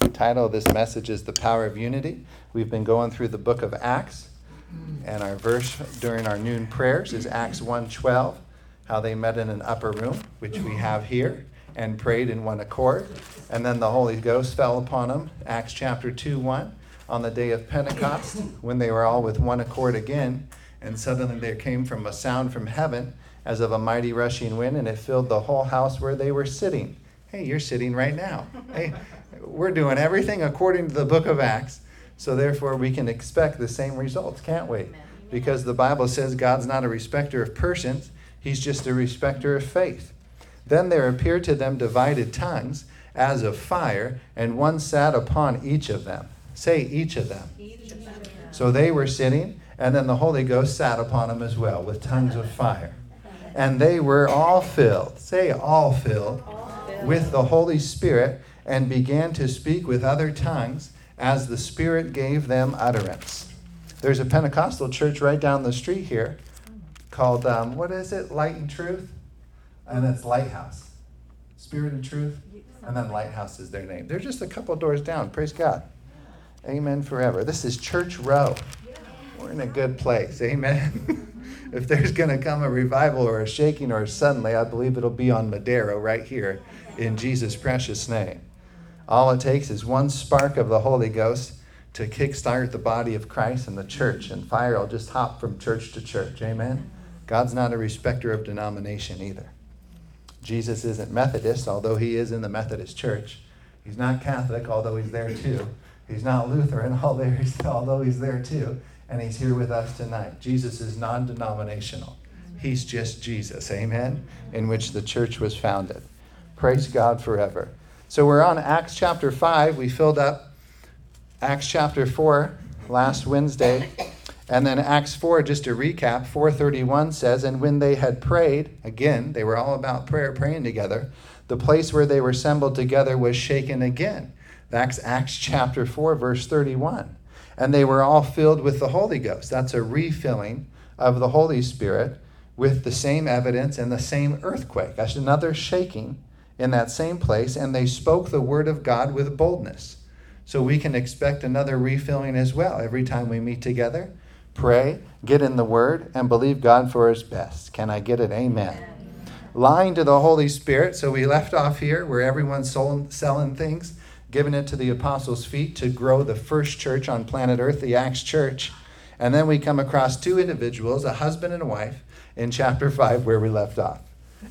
The title of this message is The Power of Unity. We've been going through the book of Acts, and our verse during our noon prayers is Acts 1:12, how they met in an upper room, which we have here, and prayed in one accord. And then the Holy Ghost fell upon them, Acts chapter 2 1, on the day of Pentecost, when they were all with one accord again, and suddenly there came from a sound from heaven as of a mighty rushing wind, and it filled the whole house where they were sitting. Hey, you're sitting right now. Hey, we're doing everything according to the book of Acts, so therefore we can expect the same results, can't we? Because the Bible says God's not a respecter of persons, He's just a respecter of faith. Then there appeared to them divided tongues as of fire, and one sat upon each of them. Say, each of them. Each of them. So they were sitting, and then the Holy Ghost sat upon them as well with tongues of fire. And they were all filled. Say, all filled. All filled. With the Holy Spirit and began to speak with other tongues as the Spirit gave them utterance. There's a Pentecostal church right down the street here called, um, what is it? Light and Truth? And it's Lighthouse. Spirit and Truth. And then Lighthouse is their name. They're just a couple doors down. Praise God. Amen forever. This is Church Row. We're in a good place. Amen. if there's going to come a revival or a shaking or suddenly, I believe it'll be on Madero right here in Jesus' precious name. All it takes is one spark of the Holy Ghost to kickstart the body of Christ and the church, and fire will just hop from church to church. Amen? God's not a respecter of denomination either. Jesus isn't Methodist, although he is in the Methodist church. He's not Catholic, although he's there too. He's not Lutheran, although he's there too. And he's here with us tonight. Jesus is non denominational. He's just Jesus, amen, in which the church was founded. Praise God forever. So we're on Acts chapter 5. We filled up Acts chapter 4 last Wednesday. And then Acts 4, just to recap, 431 says, And when they had prayed, again, they were all about prayer, praying together, the place where they were assembled together was shaken again. That's Acts chapter 4, verse 31. And they were all filled with the Holy Ghost. That's a refilling of the Holy Spirit with the same evidence and the same earthquake. That's another shaking in that same place, and they spoke the word of God with boldness. So we can expect another refilling as well every time we meet together. Pray, get in the word, and believe God for his best. Can I get it? Amen. Amen. Lying to the Holy Spirit. So we left off here where everyone's sold, selling things, giving it to the apostles' feet to grow the first church on planet Earth, the Acts Church. And then we come across two individuals, a husband and a wife, in chapter 5 where we left off.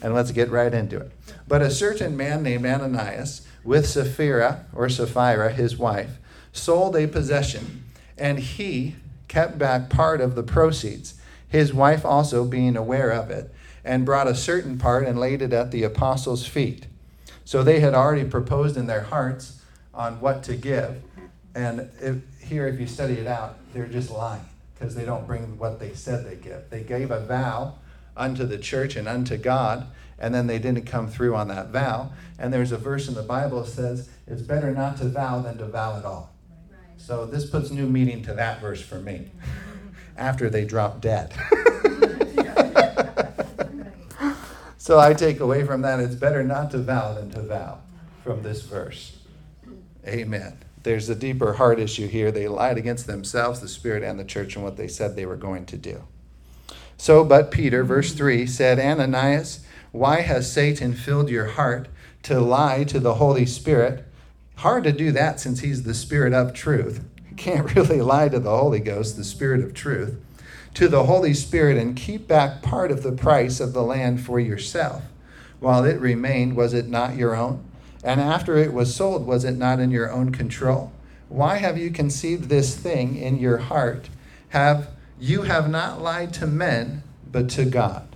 And let's get right into it. But a certain man named Ananias, with Sapphira, or Sapphira, his wife, sold a possession, and he kept back part of the proceeds, his wife also being aware of it, and brought a certain part and laid it at the apostles' feet. So they had already proposed in their hearts on what to give. And if, here, if you study it out, they're just lying because they don't bring what they said they give. They gave a vow unto the church and unto God, and then they didn't come through on that vow. And there's a verse in the Bible that says it's better not to vow than to vow at all. So this puts new meaning to that verse for me. After they drop dead. so I take away from that it's better not to vow than to vow from this verse. Amen. There's a deeper heart issue here. They lied against themselves, the Spirit, and the church, and what they said they were going to do. So, but Peter, verse 3, said, Ananias, why has Satan filled your heart to lie to the Holy Spirit? Hard to do that since he's the Spirit of truth. Can't really lie to the Holy Ghost, the Spirit of truth. To the Holy Spirit and keep back part of the price of the land for yourself. While it remained, was it not your own? And after it was sold, was it not in your own control? Why have you conceived this thing in your heart? Have you have not lied to men, but to God.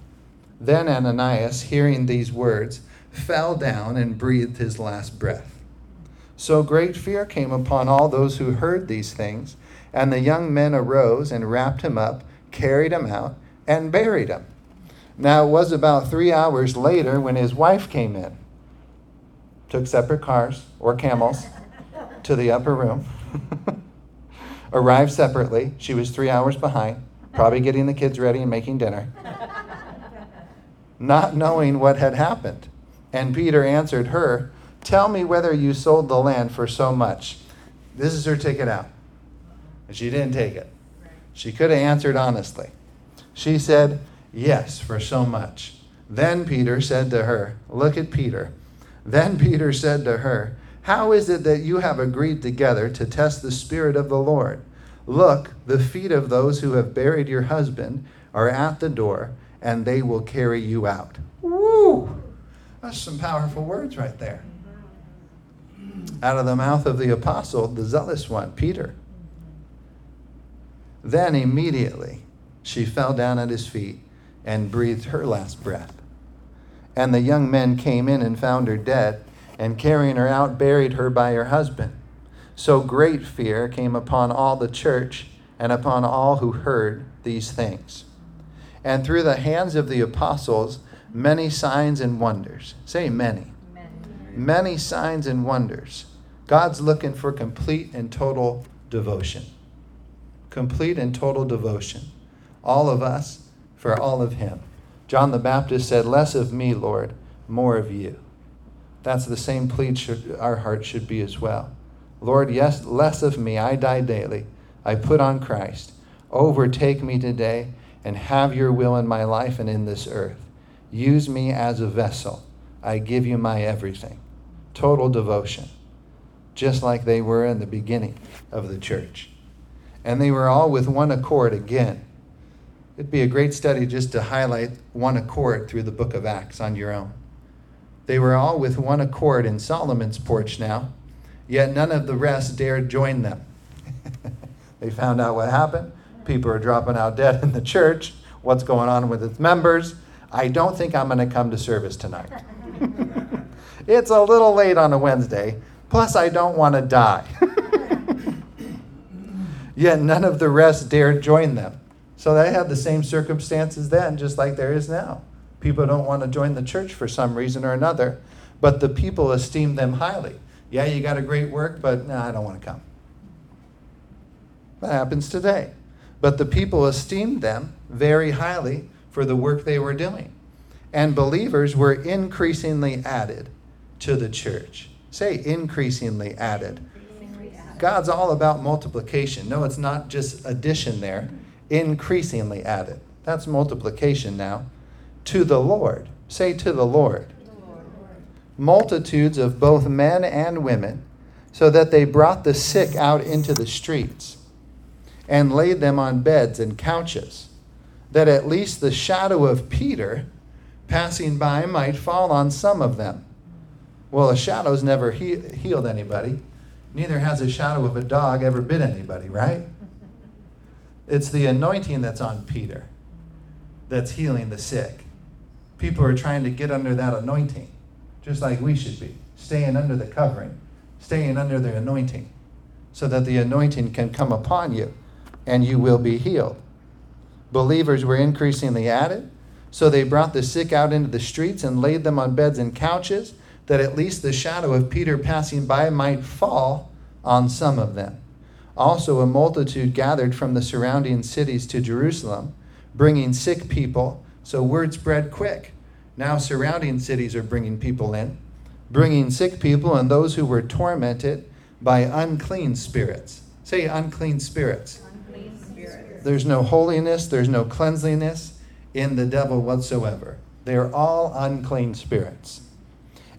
Then Ananias, hearing these words, fell down and breathed his last breath. So great fear came upon all those who heard these things, and the young men arose and wrapped him up, carried him out, and buried him. Now it was about three hours later when his wife came in, took separate cars or camels to the upper room. arrived separately. She was three hours behind, probably getting the kids ready and making dinner, not knowing what had happened. And Peter answered her, Tell me whether you sold the land for so much. This is her ticket out. And she didn't take it. She could have answered honestly. She said, Yes, for so much. Then Peter said to her, Look at Peter. Then Peter said to her, How is it that you have agreed together to test the Spirit of the Lord? Look, the feet of those who have buried your husband are at the door, and they will carry you out. Woo! That's some powerful words right there. Out of the mouth of the apostle, the zealous one, Peter. Then immediately she fell down at his feet and breathed her last breath. And the young men came in and found her dead, and carrying her out, buried her by her husband. So great fear came upon all the church and upon all who heard these things. And through the hands of the apostles, many signs and wonders. Say many. Many, many signs and wonders. God's looking for complete and total devotion. Complete and total devotion. All of us for all of Him. John the Baptist said, Less of me, Lord, more of you. That's the same plea should, our heart should be as well. Lord, yes, less of me. I die daily. I put on Christ. Overtake me today and have your will in my life and in this earth. Use me as a vessel. I give you my everything. Total devotion, just like they were in the beginning of the church. And they were all with one accord again It'd be a great study just to highlight one accord through the book of Acts on your own. They were all with one accord in Solomon's porch now, yet none of the rest dared join them. they found out what happened. People are dropping out dead in the church. What's going on with its members? I don't think I'm going to come to service tonight. it's a little late on a Wednesday. Plus, I don't want to die. Yet none of the rest dared join them. So they had the same circumstances then, just like there is now. People don't want to join the church for some reason or another, but the people esteem them highly. Yeah, you got a great work, but no, I don't want to come. That happens today. But the people esteemed them very highly for the work they were doing. And believers were increasingly added to the church. Say, increasingly added. God's all about multiplication. No, it's not just addition there increasingly added. That's multiplication now. To the Lord. Say to the Lord. Multitudes of both men and women, so that they brought the sick out into the streets and laid them on beds and couches, that at least the shadow of Peter passing by might fall on some of them. Well, a shadow's never he- healed anybody. Neither has a shadow of a dog ever bit anybody, right? It's the anointing that's on Peter that's healing the sick. People are trying to get under that anointing, just like we should be, staying under the covering, staying under the anointing, so that the anointing can come upon you and you will be healed. Believers were increasingly added, so they brought the sick out into the streets and laid them on beds and couches, that at least the shadow of Peter passing by might fall on some of them. Also, a multitude gathered from the surrounding cities to Jerusalem, bringing sick people. So word spread quick. Now, surrounding cities are bringing people in, bringing sick people and those who were tormented by unclean spirits. Say unclean spirits. Unclean spirits. There's no holiness, there's no cleanliness in the devil whatsoever. They are all unclean spirits.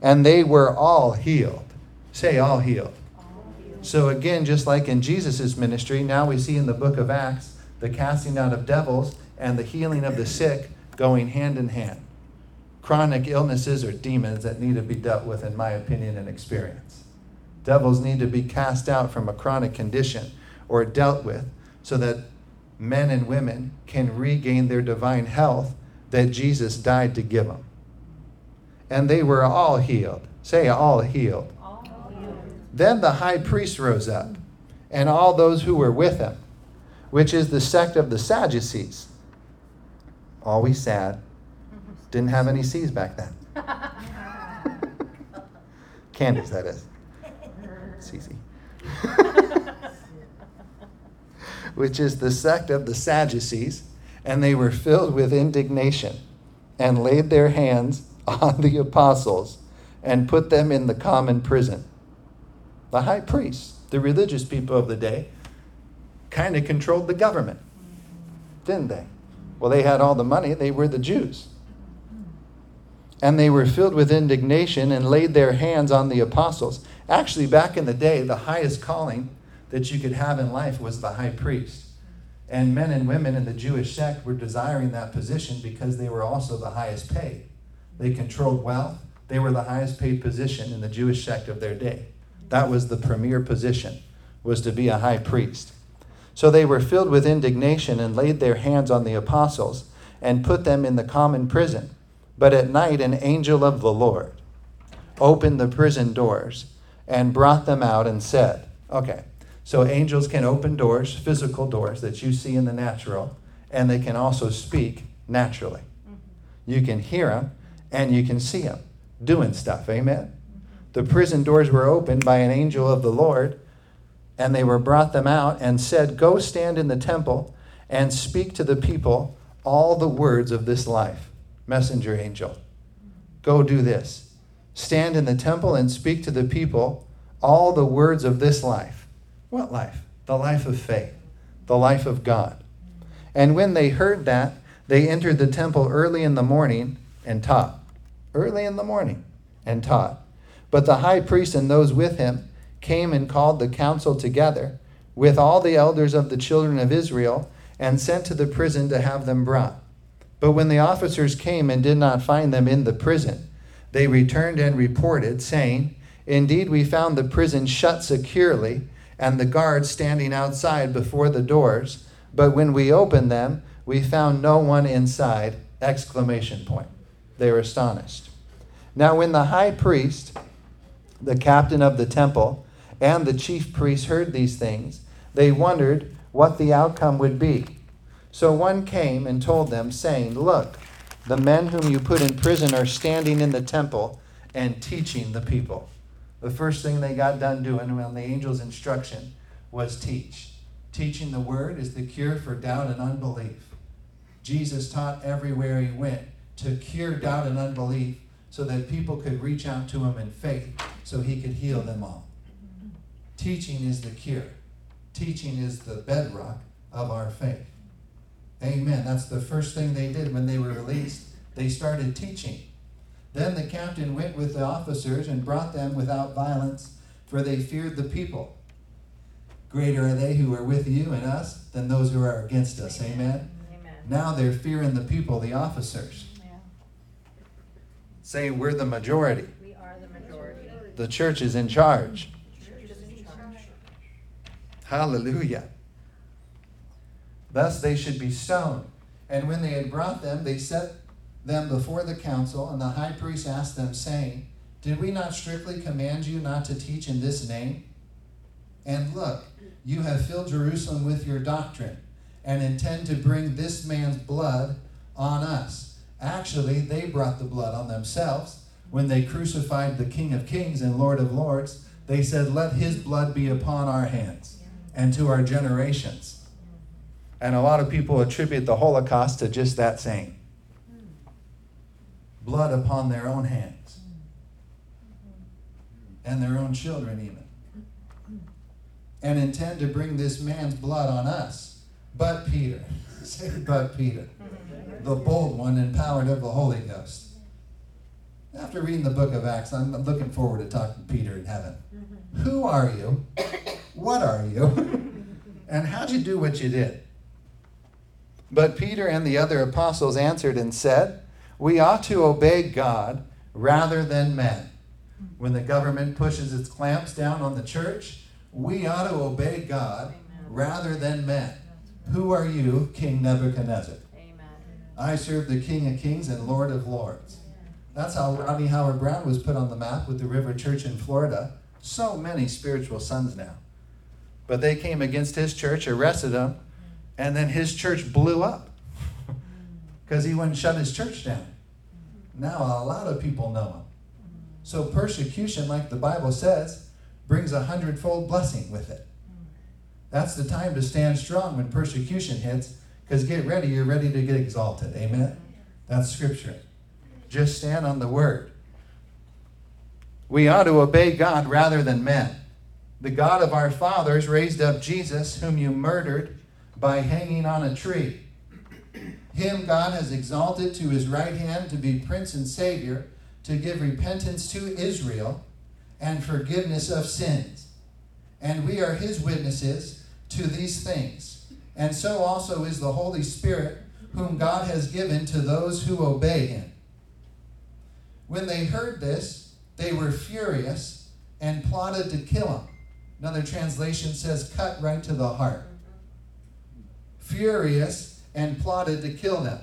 And they were all healed. Say all healed. So, again, just like in Jesus' ministry, now we see in the book of Acts the casting out of devils and the healing of the sick going hand in hand. Chronic illnesses are demons that need to be dealt with, in my opinion and experience. Devils need to be cast out from a chronic condition or dealt with so that men and women can regain their divine health that Jesus died to give them. And they were all healed. Say, all healed. Then the high priest rose up, and all those who were with him, which is the sect of the Sadducees. Always sad. Didn't have any C's back then. Candies, that is. It's easy. which is the sect of the Sadducees, and they were filled with indignation and laid their hands on the apostles and put them in the common prison. The high priests, the religious people of the day, kind of controlled the government, didn't they? Well, they had all the money, they were the Jews. And they were filled with indignation and laid their hands on the apostles. Actually, back in the day, the highest calling that you could have in life was the high priest. And men and women in the Jewish sect were desiring that position because they were also the highest paid. They controlled wealth, they were the highest paid position in the Jewish sect of their day. That was the premier position, was to be a high priest. So they were filled with indignation and laid their hands on the apostles and put them in the common prison. But at night, an angel of the Lord opened the prison doors and brought them out and said, Okay, so angels can open doors, physical doors that you see in the natural, and they can also speak naturally. Mm-hmm. You can hear them and you can see them doing stuff. Amen? The prison doors were opened by an angel of the Lord and they were brought them out and said, Go stand in the temple and speak to the people all the words of this life. Messenger angel, go do this. Stand in the temple and speak to the people all the words of this life. What life? The life of faith, the life of God. And when they heard that, they entered the temple early in the morning and taught. Early in the morning and taught. But the high priest and those with him, came and called the council together with all the elders of the children of Israel and sent to the prison to have them brought. But when the officers came and did not find them in the prison, they returned and reported, saying, Indeed, we found the prison shut securely and the guards standing outside before the doors. But when we opened them, we found no one inside! Exclamation point. They were astonished. Now, when the high priest, the captain of the temple, and the chief priests heard these things, they wondered what the outcome would be. So one came and told them, saying, Look, the men whom you put in prison are standing in the temple and teaching the people. The first thing they got done doing on the angel's instruction was teach. Teaching the word is the cure for doubt and unbelief. Jesus taught everywhere he went to cure doubt and unbelief so that people could reach out to him in faith so he could heal them all. Teaching is the cure. Teaching is the bedrock of our faith. Amen. That's the first thing they did when they were released. They started teaching. Then the captain went with the officers and brought them without violence, for they feared the people. Greater are they who are with you and us than those who are against us. Amen. Amen. Now they're fearing the people, the officers. Yeah. Saying we're the majority. We are the majority. The church is in charge. Hallelujah. Thus they should be stoned. And when they had brought them, they set them before the council, and the high priest asked them, saying, Did we not strictly command you not to teach in this name? And look, you have filled Jerusalem with your doctrine, and intend to bring this man's blood on us. Actually, they brought the blood on themselves when they crucified the King of Kings and Lord of Lords. They said, Let his blood be upon our hands and to our generations. And a lot of people attribute the Holocaust to just that saying blood upon their own hands and their own children, even. And intend to bring this man's blood on us. But Peter, say, but Peter, the bold one, empowered of the Holy Ghost. After reading the book of Acts, I'm looking forward to talking to Peter in heaven. Who are you? What are you? and how'd you do what you did? But Peter and the other apostles answered and said, We ought to obey God rather than men. When the government pushes its clamps down on the church, we ought to obey God rather than men. Who are you, King Nebuchadnezzar? Amen. I serve the King of Kings and Lord of Lords. That's how Rodney Howard-Browne was put on the map with the River Church in Florida. So many spiritual sons now. But they came against his church, arrested him, and then his church blew up because he wouldn't shut his church down. Now a lot of people know him. So persecution, like the Bible says, brings a hundredfold blessing with it. That's the time to stand strong when persecution hits, because get ready, you're ready to get exalted. Amen? That's scripture. Just stand on the word. We ought to obey God rather than men. The God of our fathers raised up Jesus, whom you murdered by hanging on a tree. Him God has exalted to his right hand to be Prince and Savior, to give repentance to Israel and forgiveness of sins. And we are his witnesses to these things. And so also is the Holy Spirit, whom God has given to those who obey him. When they heard this, they were furious and plotted to kill him. Another translation says, cut right to the heart. Furious and plotted to kill them.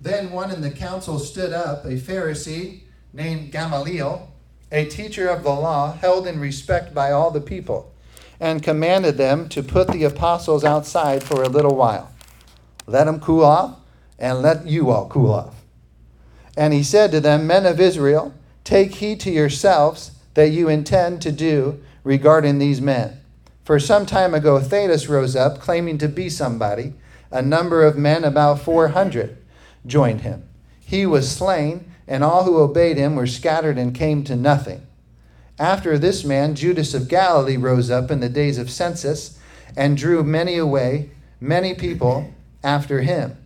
Then one in the council stood up, a Pharisee named Gamaliel, a teacher of the law, held in respect by all the people, and commanded them to put the apostles outside for a little while. Let them cool off, and let you all cool off. And he said to them, Men of Israel, take heed to yourselves that you intend to do regarding these men. For some time ago, Theudas rose up, claiming to be somebody. A number of men, about 400, joined him. He was slain, and all who obeyed him were scattered and came to nothing. After this man, Judas of Galilee rose up in the days of census and drew many away, many people after him.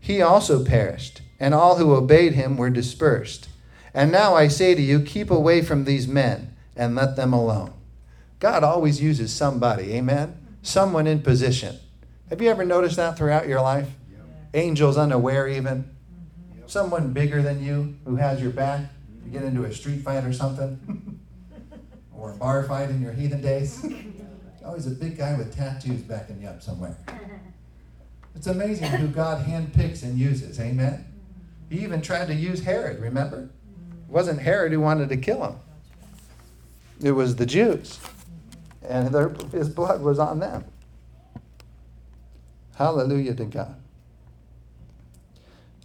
He also perished, and all who obeyed him were dispersed. And now I say to you, keep away from these men and let them alone. God always uses somebody, amen? Someone in position. Have you ever noticed that throughout your life? Angels unaware, even. Mm-hmm. Someone bigger than you who has your back. You get into a street fight or something, or a bar fight in your heathen days. Always a big guy with tattoos backing you up somewhere. It's amazing who God handpicks and uses, amen? He even tried to use Herod, remember? It wasn't Herod who wanted to kill him, it was the Jews. And their, his blood was on them. Hallelujah to God.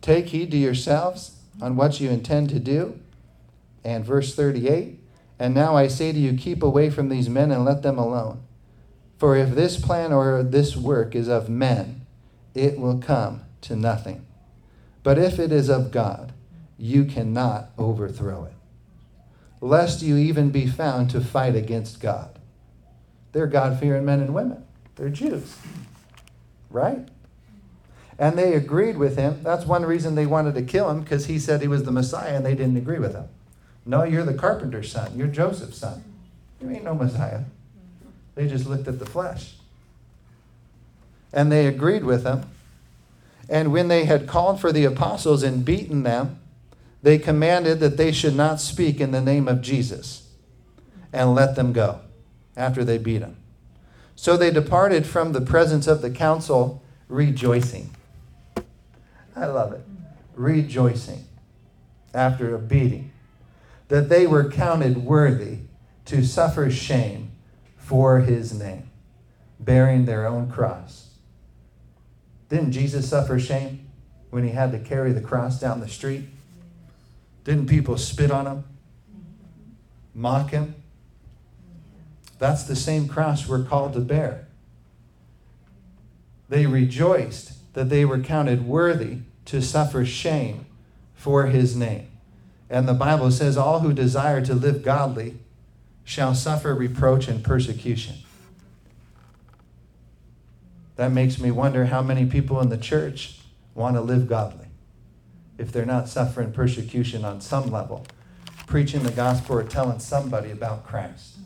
Take heed to yourselves on what you intend to do. And verse 38 And now I say to you, keep away from these men and let them alone. For if this plan or this work is of men, it will come to nothing. But if it is of God, you cannot overthrow it, lest you even be found to fight against God. They're God fearing men and women, they're Jews, right? And they agreed with him. That's one reason they wanted to kill him, because he said he was the Messiah and they didn't agree with him. No, you're the carpenter's son. You're Joseph's son. You ain't no Messiah. They just looked at the flesh. And they agreed with him. And when they had called for the apostles and beaten them, they commanded that they should not speak in the name of Jesus and let them go after they beat him. So they departed from the presence of the council rejoicing. I love it. Rejoicing after a beating, that they were counted worthy to suffer shame for his name, bearing their own cross. Didn't Jesus suffer shame when he had to carry the cross down the street? Didn't people spit on him? Mock him? That's the same cross we're called to bear. They rejoiced that they were counted worthy to suffer shame for his name. And the Bible says, All who desire to live godly shall suffer reproach and persecution. That makes me wonder how many people in the church want to live godly if they're not suffering persecution on some level, preaching the gospel or telling somebody about Christ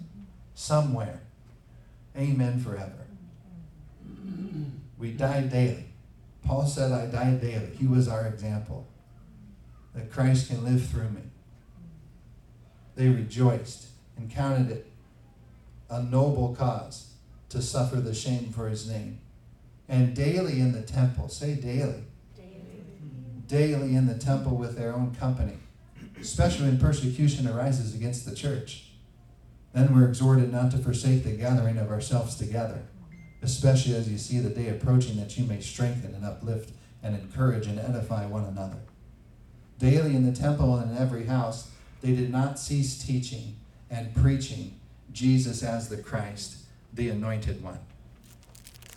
somewhere. Amen forever. We die daily. Paul said, I die daily. He was our example. That Christ can live through me. They rejoiced and counted it a noble cause to suffer the shame for his name. And daily in the temple, say daily. Daily, in the temple with their own company, especially when persecution arises against the church. Then we're exhorted not to forsake the gathering of ourselves together especially as you see the day approaching, that you may strengthen and uplift and encourage and edify one another. Daily in the temple and in every house, they did not cease teaching and preaching Jesus as the Christ, the anointed one.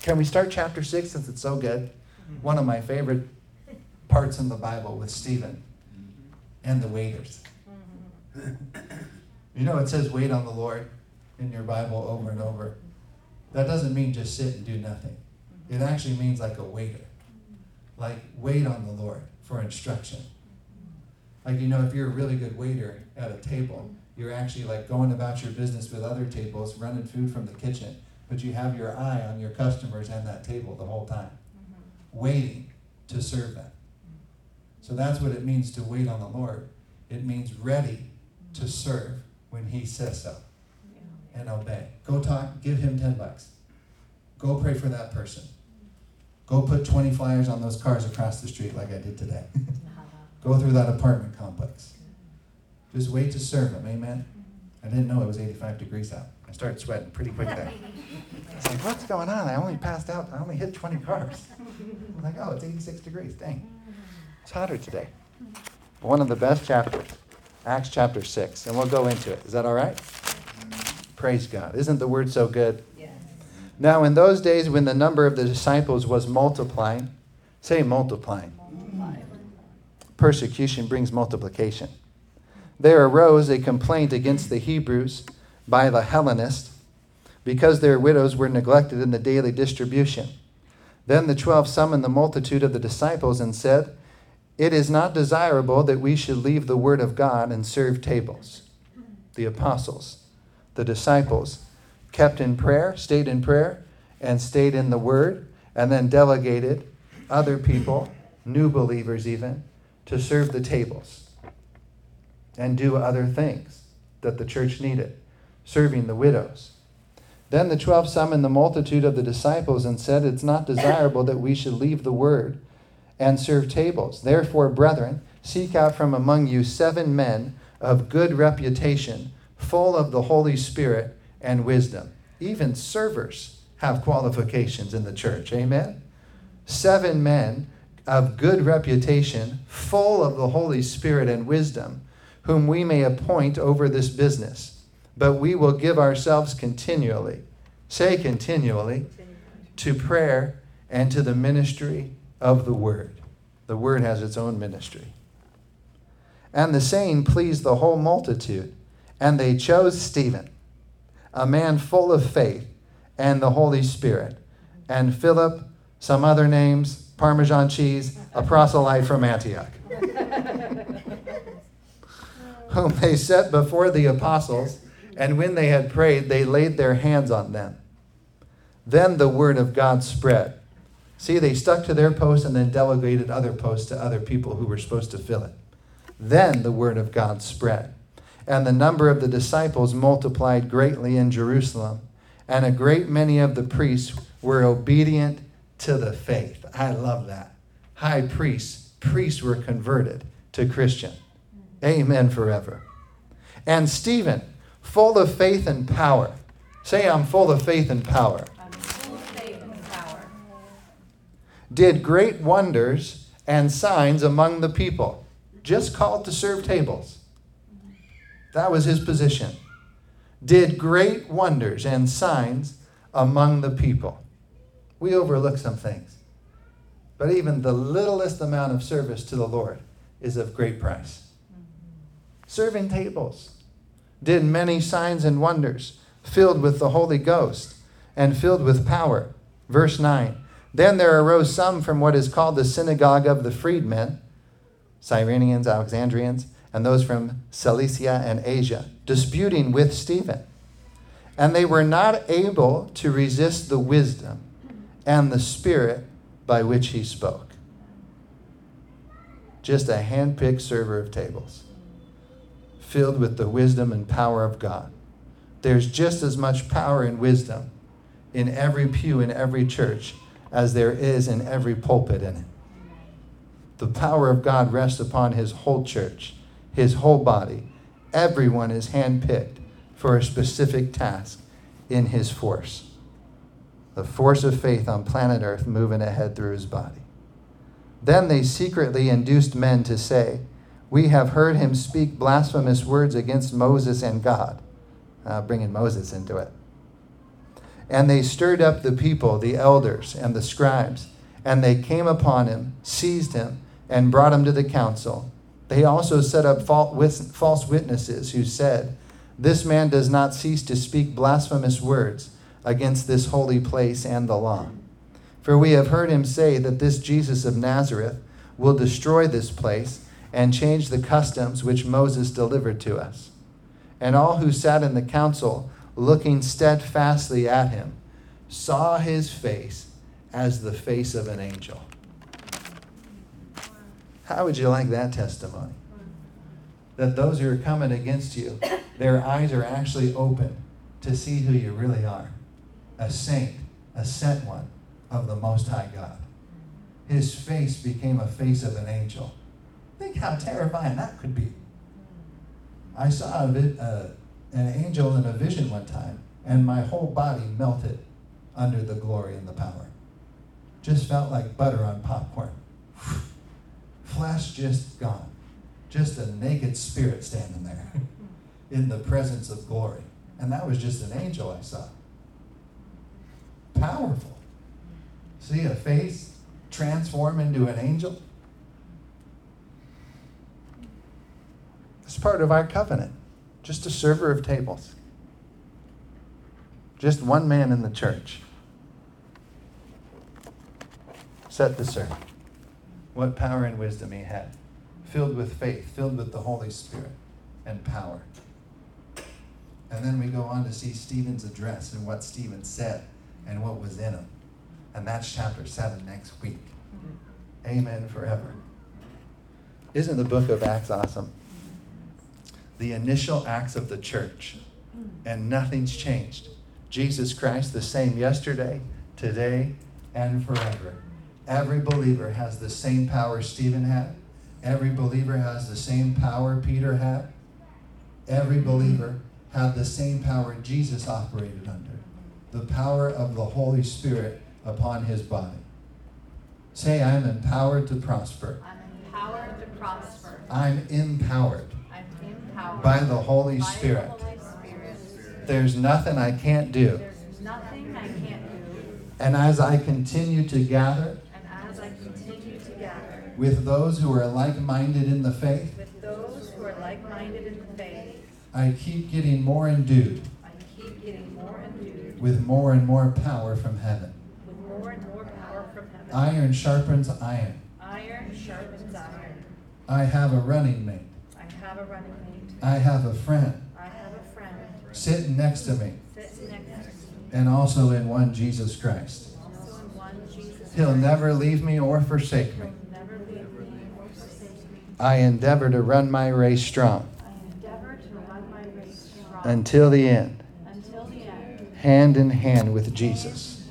Can we start chapter 6 since it's so good? Mm-hmm. One of my favorite parts in the Bible with Stephen and the waiters. You know, it says wait on the Lord in your Bible over and over. That doesn't mean just sit and do nothing. It actually means like a waiter. Like wait on the Lord for instruction. Like, you know, if you're a really good waiter at a table, you're actually like going about your business with other tables, running food from the kitchen, but you have your eye on your customers and that table the whole time, mm-hmm. waiting to serve them. So that's what it means to wait on the Lord. It means ready to serve when He says so and obey. Go talk, give Him 10 bucks. Go pray for that person. Go put 20 flyers on those cars across the street like I did today. Go through that apartment complex. Just wait to serve Him. Amen. I didn't know it was 85 degrees out. I started sweating pretty quick there. Like, what's going on? I only passed out. I only hit 20 cars. I'm like, oh, it's 86 degrees. Dang. It's hotter today. One of the best chapters, Acts chapter 6. And we'll go into it. Is that all right? Praise God. Isn't the word so good? Yes. Now, in those days when the number of the disciples was multiplying, say multiplying. Persecution brings multiplication. There arose a complaint against the Hebrews by the Hellenists because their widows were neglected in the daily distribution. Then the twelve summoned the multitude of the disciples and said, It is not desirable that we should leave the word of God and serve tables. The apostles, the disciples, kept in prayer, stayed in prayer, and stayed in the word, and then delegated other people, new believers even, to serve the tables and do other things that the church needed, serving the widows. Then the twelve summoned the multitude of the disciples and said, It's not desirable that we should leave the word and serve tables. Therefore, brethren, seek out from among you seven men of good reputation, full of the Holy Spirit and wisdom. Even servers have qualifications in the church. Amen? Seven men of good reputation, full of the Holy Spirit and wisdom, whom we may appoint over this business. But we will give ourselves continually, say continually, to prayer and to the ministry of the Word. The Word has its own ministry. And the saying pleased the whole multitude, and they chose Stephen, a man full of faith and the Holy Spirit, and Philip, some other names, Parmesan cheese, a proselyte from Antioch, whom they set before the apostles, and when they had prayed, they laid their hands on them. Then the word of God spread. See, they stuck to their post and then delegated other posts to other people who were supposed to fill it. Then the word of God spread. And the number of the disciples multiplied greatly in Jerusalem, and a great many of the priests were obedient to the faith. I love that. High priests, priests were converted to Christian. Amen forever. And Stephen, full of faith and power. Say, I'm full of faith and power. Faith and power. Did great wonders and signs among the people. Just called to serve tables. That was his position. Did great wonders and signs among the people. We overlook some things. But even the littlest amount of service to the Lord is of great price. Serving tables, did many signs and wonders, filled with the Holy Ghost and filled with power. Verse 9 Then there arose some from what is called the synagogue of the freedmen, Cyrenians, Alexandrians, and those from Cilicia and Asia, disputing with Stephen. And they were not able to resist the wisdom and the spirit by which he spoke. Just a hand picked server of tables, filled with the wisdom and power of God. There's just as much power and wisdom in every pew in every church as there is in every pulpit in it. The power of God rests upon his whole church, his whole body. Everyone is handpicked for a specific task in his force the force of faith on planet Earth moving ahead through his body. Then they secretly induced men to say, We have heard him speak blasphemous words against Moses and God, uh, bringing Moses into it. And they stirred up the people, the elders, and the scribes, and they came upon him, seized him, and brought him to the council. They also set up false witnesses who said, This man does not cease to speak blasphemous words against this holy place and the law. For we have heard him say that this Jesus of Nazareth will destroy this place and change the customs which Moses delivered to us. And all who sat in the council, looking steadfastly at him, saw his face as the face of an angel. How would you like that testimony? That those who are coming against you, their eyes are actually open to see who you really are a saint, a sent one of the Most High God. His face became a face of an angel. Think how terrifying that could be. I saw a, bit uh, an angel in a vision one time, and my whole body melted under the glory and the power. Just felt like butter on popcorn. Flesh just gone. Just a naked spirit standing there in the presence of glory. And that was just an angel I saw. Powerful. See a face transform into an angel? It's part of our covenant. Just a server of tables. Just one man in the church. Set the sermon. What power and wisdom he had. Filled with faith, filled with the Holy Spirit and power. And then we go on to see Stephen's address and what Stephen said and what was in him. And that's chapter 7 next week. Mm-hmm. Amen forever. Isn't the book of Acts awesome? The initial acts of the church, hmm. and nothing's changed. Jesus Christ, the same yesterday, today, and forever. Every believer has the same power Stephen had. Every believer has the same power Peter had. Every believer had the same power Jesus operated under the power of the Holy Spirit upon his body. Say, I'm empowered to prosper. I'm empowered to prosper. I'm empowered. By the Holy Spirit. The Holy Spirit. There's nothing I can't do. There's nothing I can't do. And as I continue to gather And as I continue to gather with those who are like-minded in the faith, with those who are like-minded in the faith, I keep getting more endued I keep getting more endued with more and more power from heaven. with more and more power from heaven. Iron sharpens iron. Iron sharpens iron. I have a running mate. I have a running mate. I have a friend I have a friend sitting next to me, next to me. and also in one Jesus Christ. Also in one Jesus. He'll never leave me or forsake me. He'll never leave me or forsake. I endeavor to run my race strong I endeavor to run my race strong until the end, until the end. hand in hand with Jesus.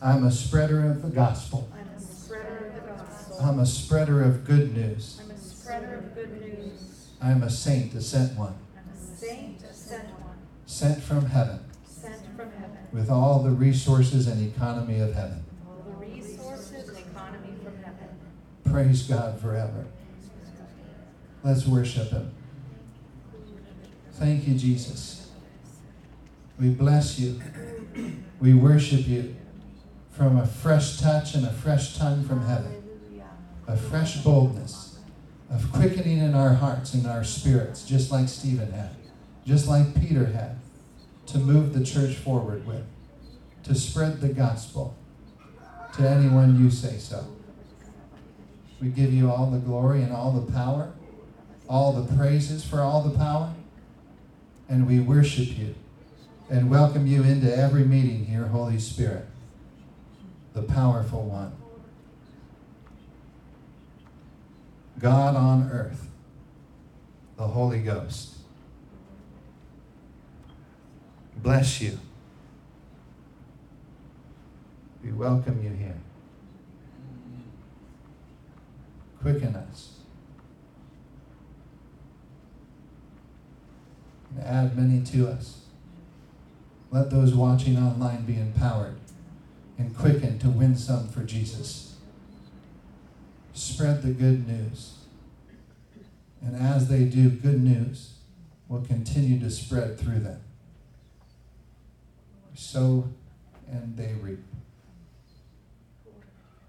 I'm a spreader of the gospel. I'm a spreader of the gospel. I'm a spreader of good news. I'm a spreader of good news. I'm a saint, a sent one, a saint, a sent one, sent from heaven sent from heaven. with all the resources and economy of heaven. All the resources and economy from heaven. Praise God forever. Let's worship Him. Thank you, Jesus. We bless you. We worship you from a fresh touch and a fresh tongue from heaven, a fresh boldness of quickening in our hearts and our spirits, just like Stephen had, just like Peter had, to move the church forward with, to spread the gospel to anyone you say so. We give you all the glory and all the power, all the praises for all the power, and we worship you and welcome you into every meeting here, Holy Spirit, the powerful one. God on earth, the Holy Ghost. Bless you. We welcome you here. Quicken us. And add many to us. Let those watching online be empowered and quickened to win some for Jesus. Spread the good news. And as they do, good news will continue to spread through them. Sow and they reap.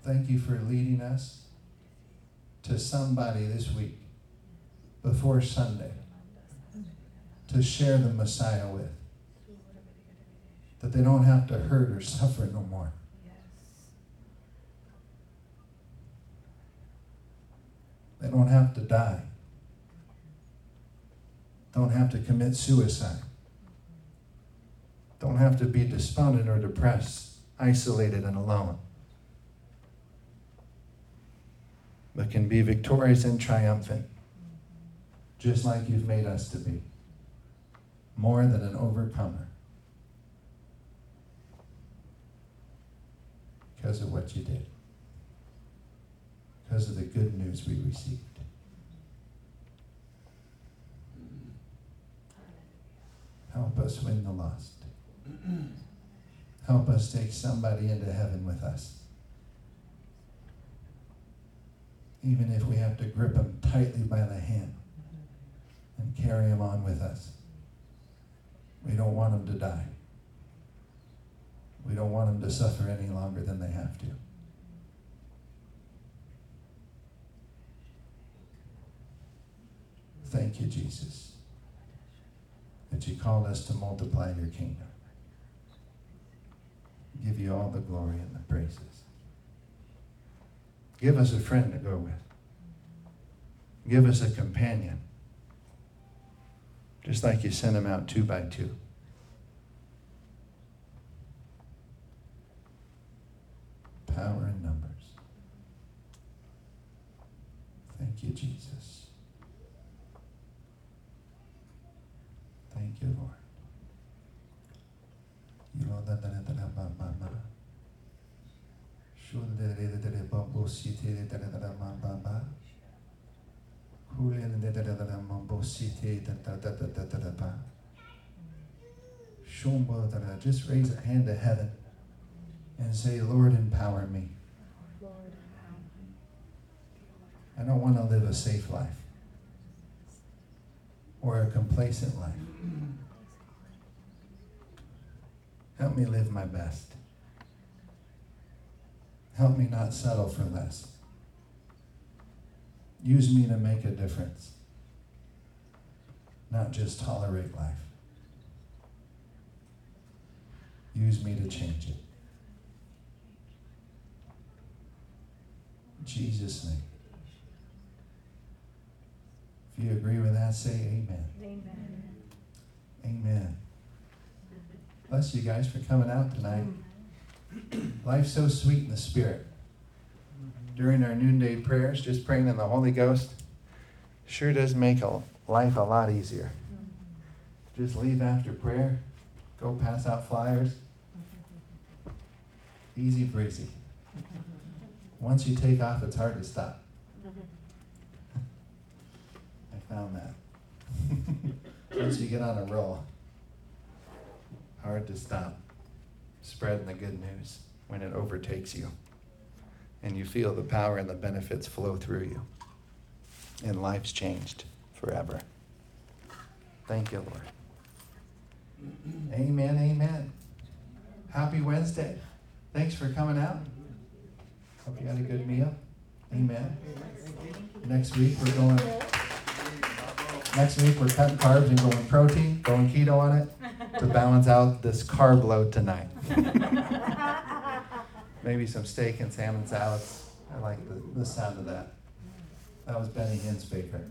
Thank you for leading us to somebody this week before Sunday to share the Messiah with. That they don't have to hurt or suffer no more. They don't have to die. Don't have to commit suicide. Don't have to be despondent or depressed, isolated and alone. But can be victorious and triumphant, just like you've made us to be. More than an overcomer. Because of what you did because of the good news we received. Help us win the lost. Help us take somebody into heaven with us. Even if we have to grip them tightly by the hand and carry them on with us. We don't want them to die. We don't want them to suffer any longer than they have to. Thank you, Jesus, that you called us to multiply your kingdom. Give you all the glory and the praises. Give us a friend to go with. Give us a companion. Just like you sent them out two by two. De ma bo si te da da da da da da da ba. Shun bo da da. Just raise a hand to heaven and say, Lord, empower me. I don't want to live a safe life or a complacent life. Help me live my best. Help me not settle for less. Use me to make a difference, not just tolerate life. Use me to change it. In Jesus' name. If you agree with that, say amen. Amen. Amen. Bless you guys for coming out tonight. Life's so sweet in the Spirit. During our noonday prayers, just praying in the Holy Ghost sure does make a life a lot easier. Just leave after prayer, go pass out flyers. Easy breezy. Once you take off, it's hard to stop. I found that. Once you get on a roll, hard to stop spreading the good news when it overtakes you and you feel the power and the benefits flow through you and life's changed forever. Thank you, Lord. Amen, amen. Happy Wednesday. Thanks for coming out. Hope you had a good meal. Amen. Next week we're going next week we're cutting carbs and going protein, going keto on it to balance out this carb load tonight. Maybe some steak and salmon salads. I like the, the sound of that. That was Benny Hinn's favorite,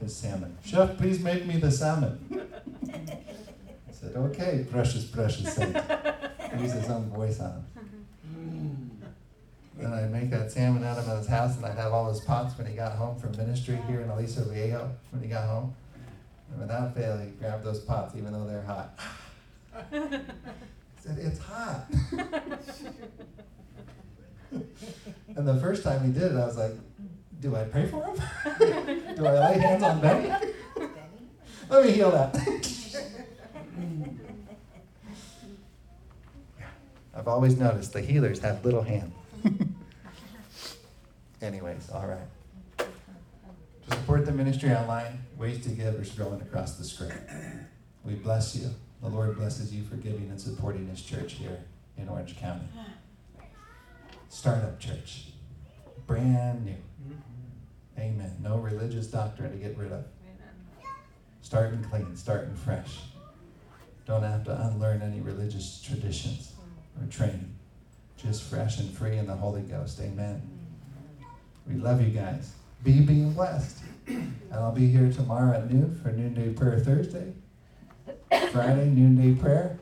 his salmon. Chef, please make me the salmon. I said, okay, precious, precious saint. Use his own voice on him. Then I'd make that salmon out of his house, and I'd have all his pots when he got home from ministry here in Aliso Viejo when he got home. And without fail, he'd grab those pots, even though they're hot. Said, It's hot. and the first time he did it, I was like, Do I pray for him? Do I lay hands on Benny? Let me heal that. I've always noticed the healers have little hands. Anyways, all right. To support the ministry online, ways to give are scrolling across the screen. We bless you. The Lord blesses you for giving and supporting His church here in Orange County. Startup church, brand new. Amen. No religious doctrine to get rid of. Amen. Starting clean, starting fresh. Don't have to unlearn any religious traditions or training. Just fresh and free in the Holy Ghost. Amen. We love you guys. Be being blessed. And I'll be here tomorrow at noon for Noonday Prayer Thursday, Friday, Noonday Prayer,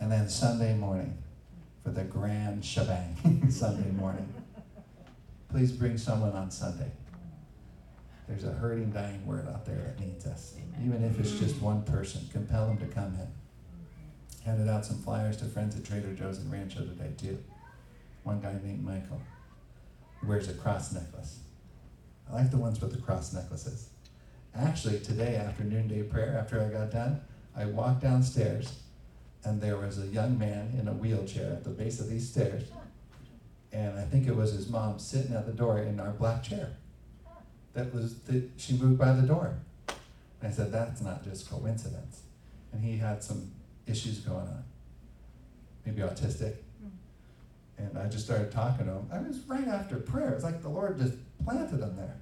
and then Sunday morning for the grand shebang, Sunday morning. Please bring someone on Sunday. There's a hurting, dying word out there that needs us. Even if it's just one person, compel them to come in. Handed out some flyers to friends at Trader Joe's and Rancho today, too. One guy named Michael wears a cross necklace. I like the ones with the cross necklaces. Actually, today after noonday prayer, after I got done, I walked downstairs and there was a young man in a wheelchair at the base of these stairs. And I think it was his mom sitting at the door in our black chair. That was that she moved by the door. And I said, That's not just coincidence. And he had some issues going on. Maybe autistic. Hmm. And I just started talking to him. I was right after prayer. It's like the Lord just planted him there.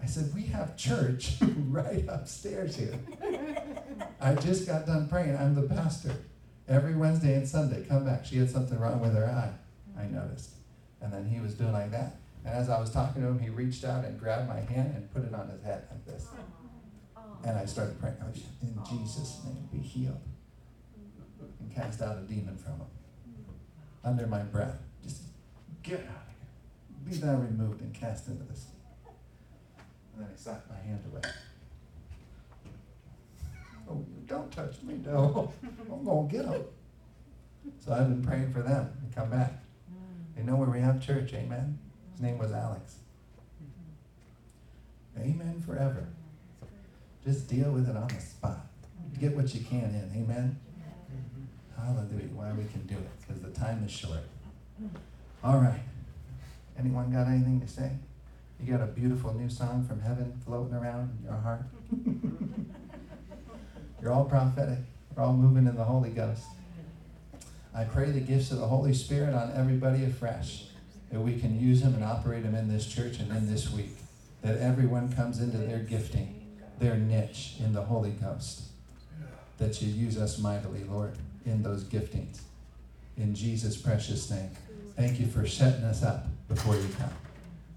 I said, We have church right upstairs here. I just got done praying. I'm the pastor. Every Wednesday and Sunday, come back. She had something wrong with her eye, I hmm. noticed. And then he was doing like that. And as I was talking to him, he reached out and grabbed my hand and put it on his head like this. And I started praying, in Jesus' name, be healed. And cast out a demon from him. Under my breath. Just get out of here. Be thou removed and cast into the sea. And then he slapped my hand away. Oh, don't touch me, no. I'm going to get him. So I've been praying for them to come back. They know where we have church, amen? His name was Alex. Amen forever. Just deal with it on the spot. Get what you can in, amen? Hallelujah. Why we can do it, because the time is short. All right. Anyone got anything to say? You got a beautiful new song from heaven floating around in your heart? You're all prophetic. We're all moving in the Holy Ghost. I pray the gifts of the Holy Spirit on everybody afresh, that we can use them and operate them in this church and in this week. That everyone comes into their gifting, their niche in the Holy Ghost. That you use us mightily, Lord, in those giftings. In Jesus' precious name. Thank you for setting us up before you come.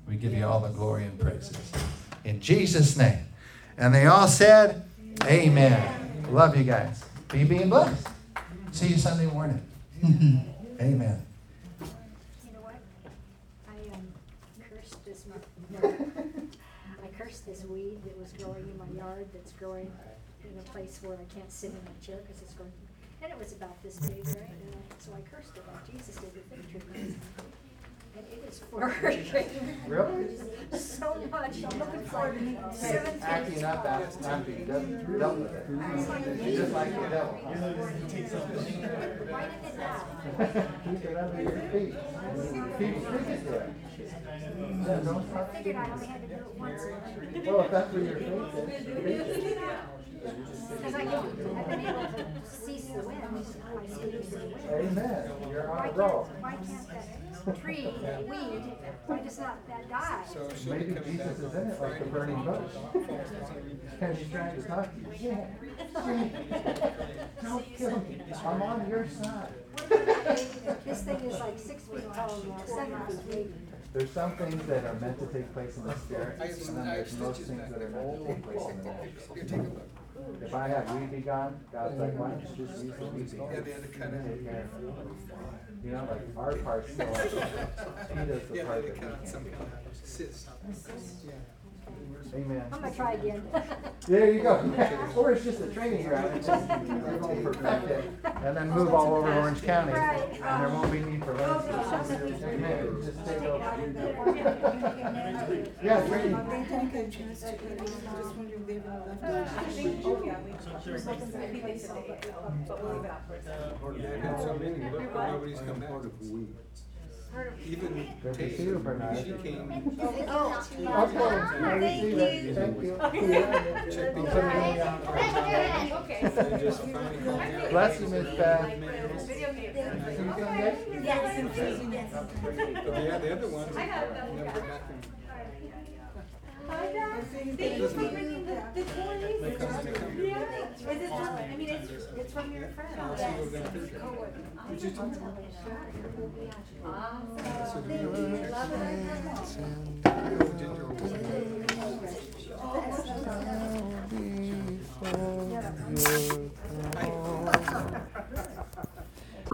We give you all the glory and praises. In Jesus' name. And they all said, Amen. Love you guys. Be being blessed. See you Sunday morning. Amen. You know what? I um, cursed this, mo- no, I cursed this weed that was growing in my yard that's growing in a place where I can't sit in my chair because it's growing. And it was about this big, right? And I, so I cursed it like Jesus did the fig tree. And it is flourishing. Really? So much. I'm looking forward to seven Acting feet up tall. after after you dealt dealt with it. You're just like the devil. Why did it die? Keep it under your feet. Keep speaking to it. I stop figured I only had to do it once. Well, if that's where your faith is, speak it. Because I don't, I've been able to cease the wind. Amen. You're on a can't, why can't that tree, that weed, why does not that die? Maybe Jesus is in it like the burning bush. And he's trying to to you. Yeah. Don't kill me. I'm on your side. This thing is like six feet tall seven feet. There's some things that are meant to take place in the spirit, and then there's most things that are meant to take place in the natural. If I have weed be gone, God's like, why don't you just use the weed be gone? Yeah, they had to cut it. Take care of it. You know, like our part's still, he does the part that we can't kind do. of cyst. Amen. I'm gonna try again. There you go. Or it's just a training ground, and just, you're gonna perfect it, and then move all over Orange County, and there won't be need for legislation. Amen, just take over. Yeah, training. They didn't get to, I was just wondering if they ever left. Yeah, I've had so many, look, nobody's come back. Even Good to see you, Bernard. she came, Okay, I receive. Thank you. I'll put it in the envelope. they just finally called me. Bless you, Miss Beth. See you someday? But yeah, the other ones, never got back. Thank you for bringing the, the toys. They come, they come. Yeah, is it from, I mean, it's, it's from your friend. Oh, so you were gonna finish it? Would you tell me? So do you Love it. check? Ginger was- Before your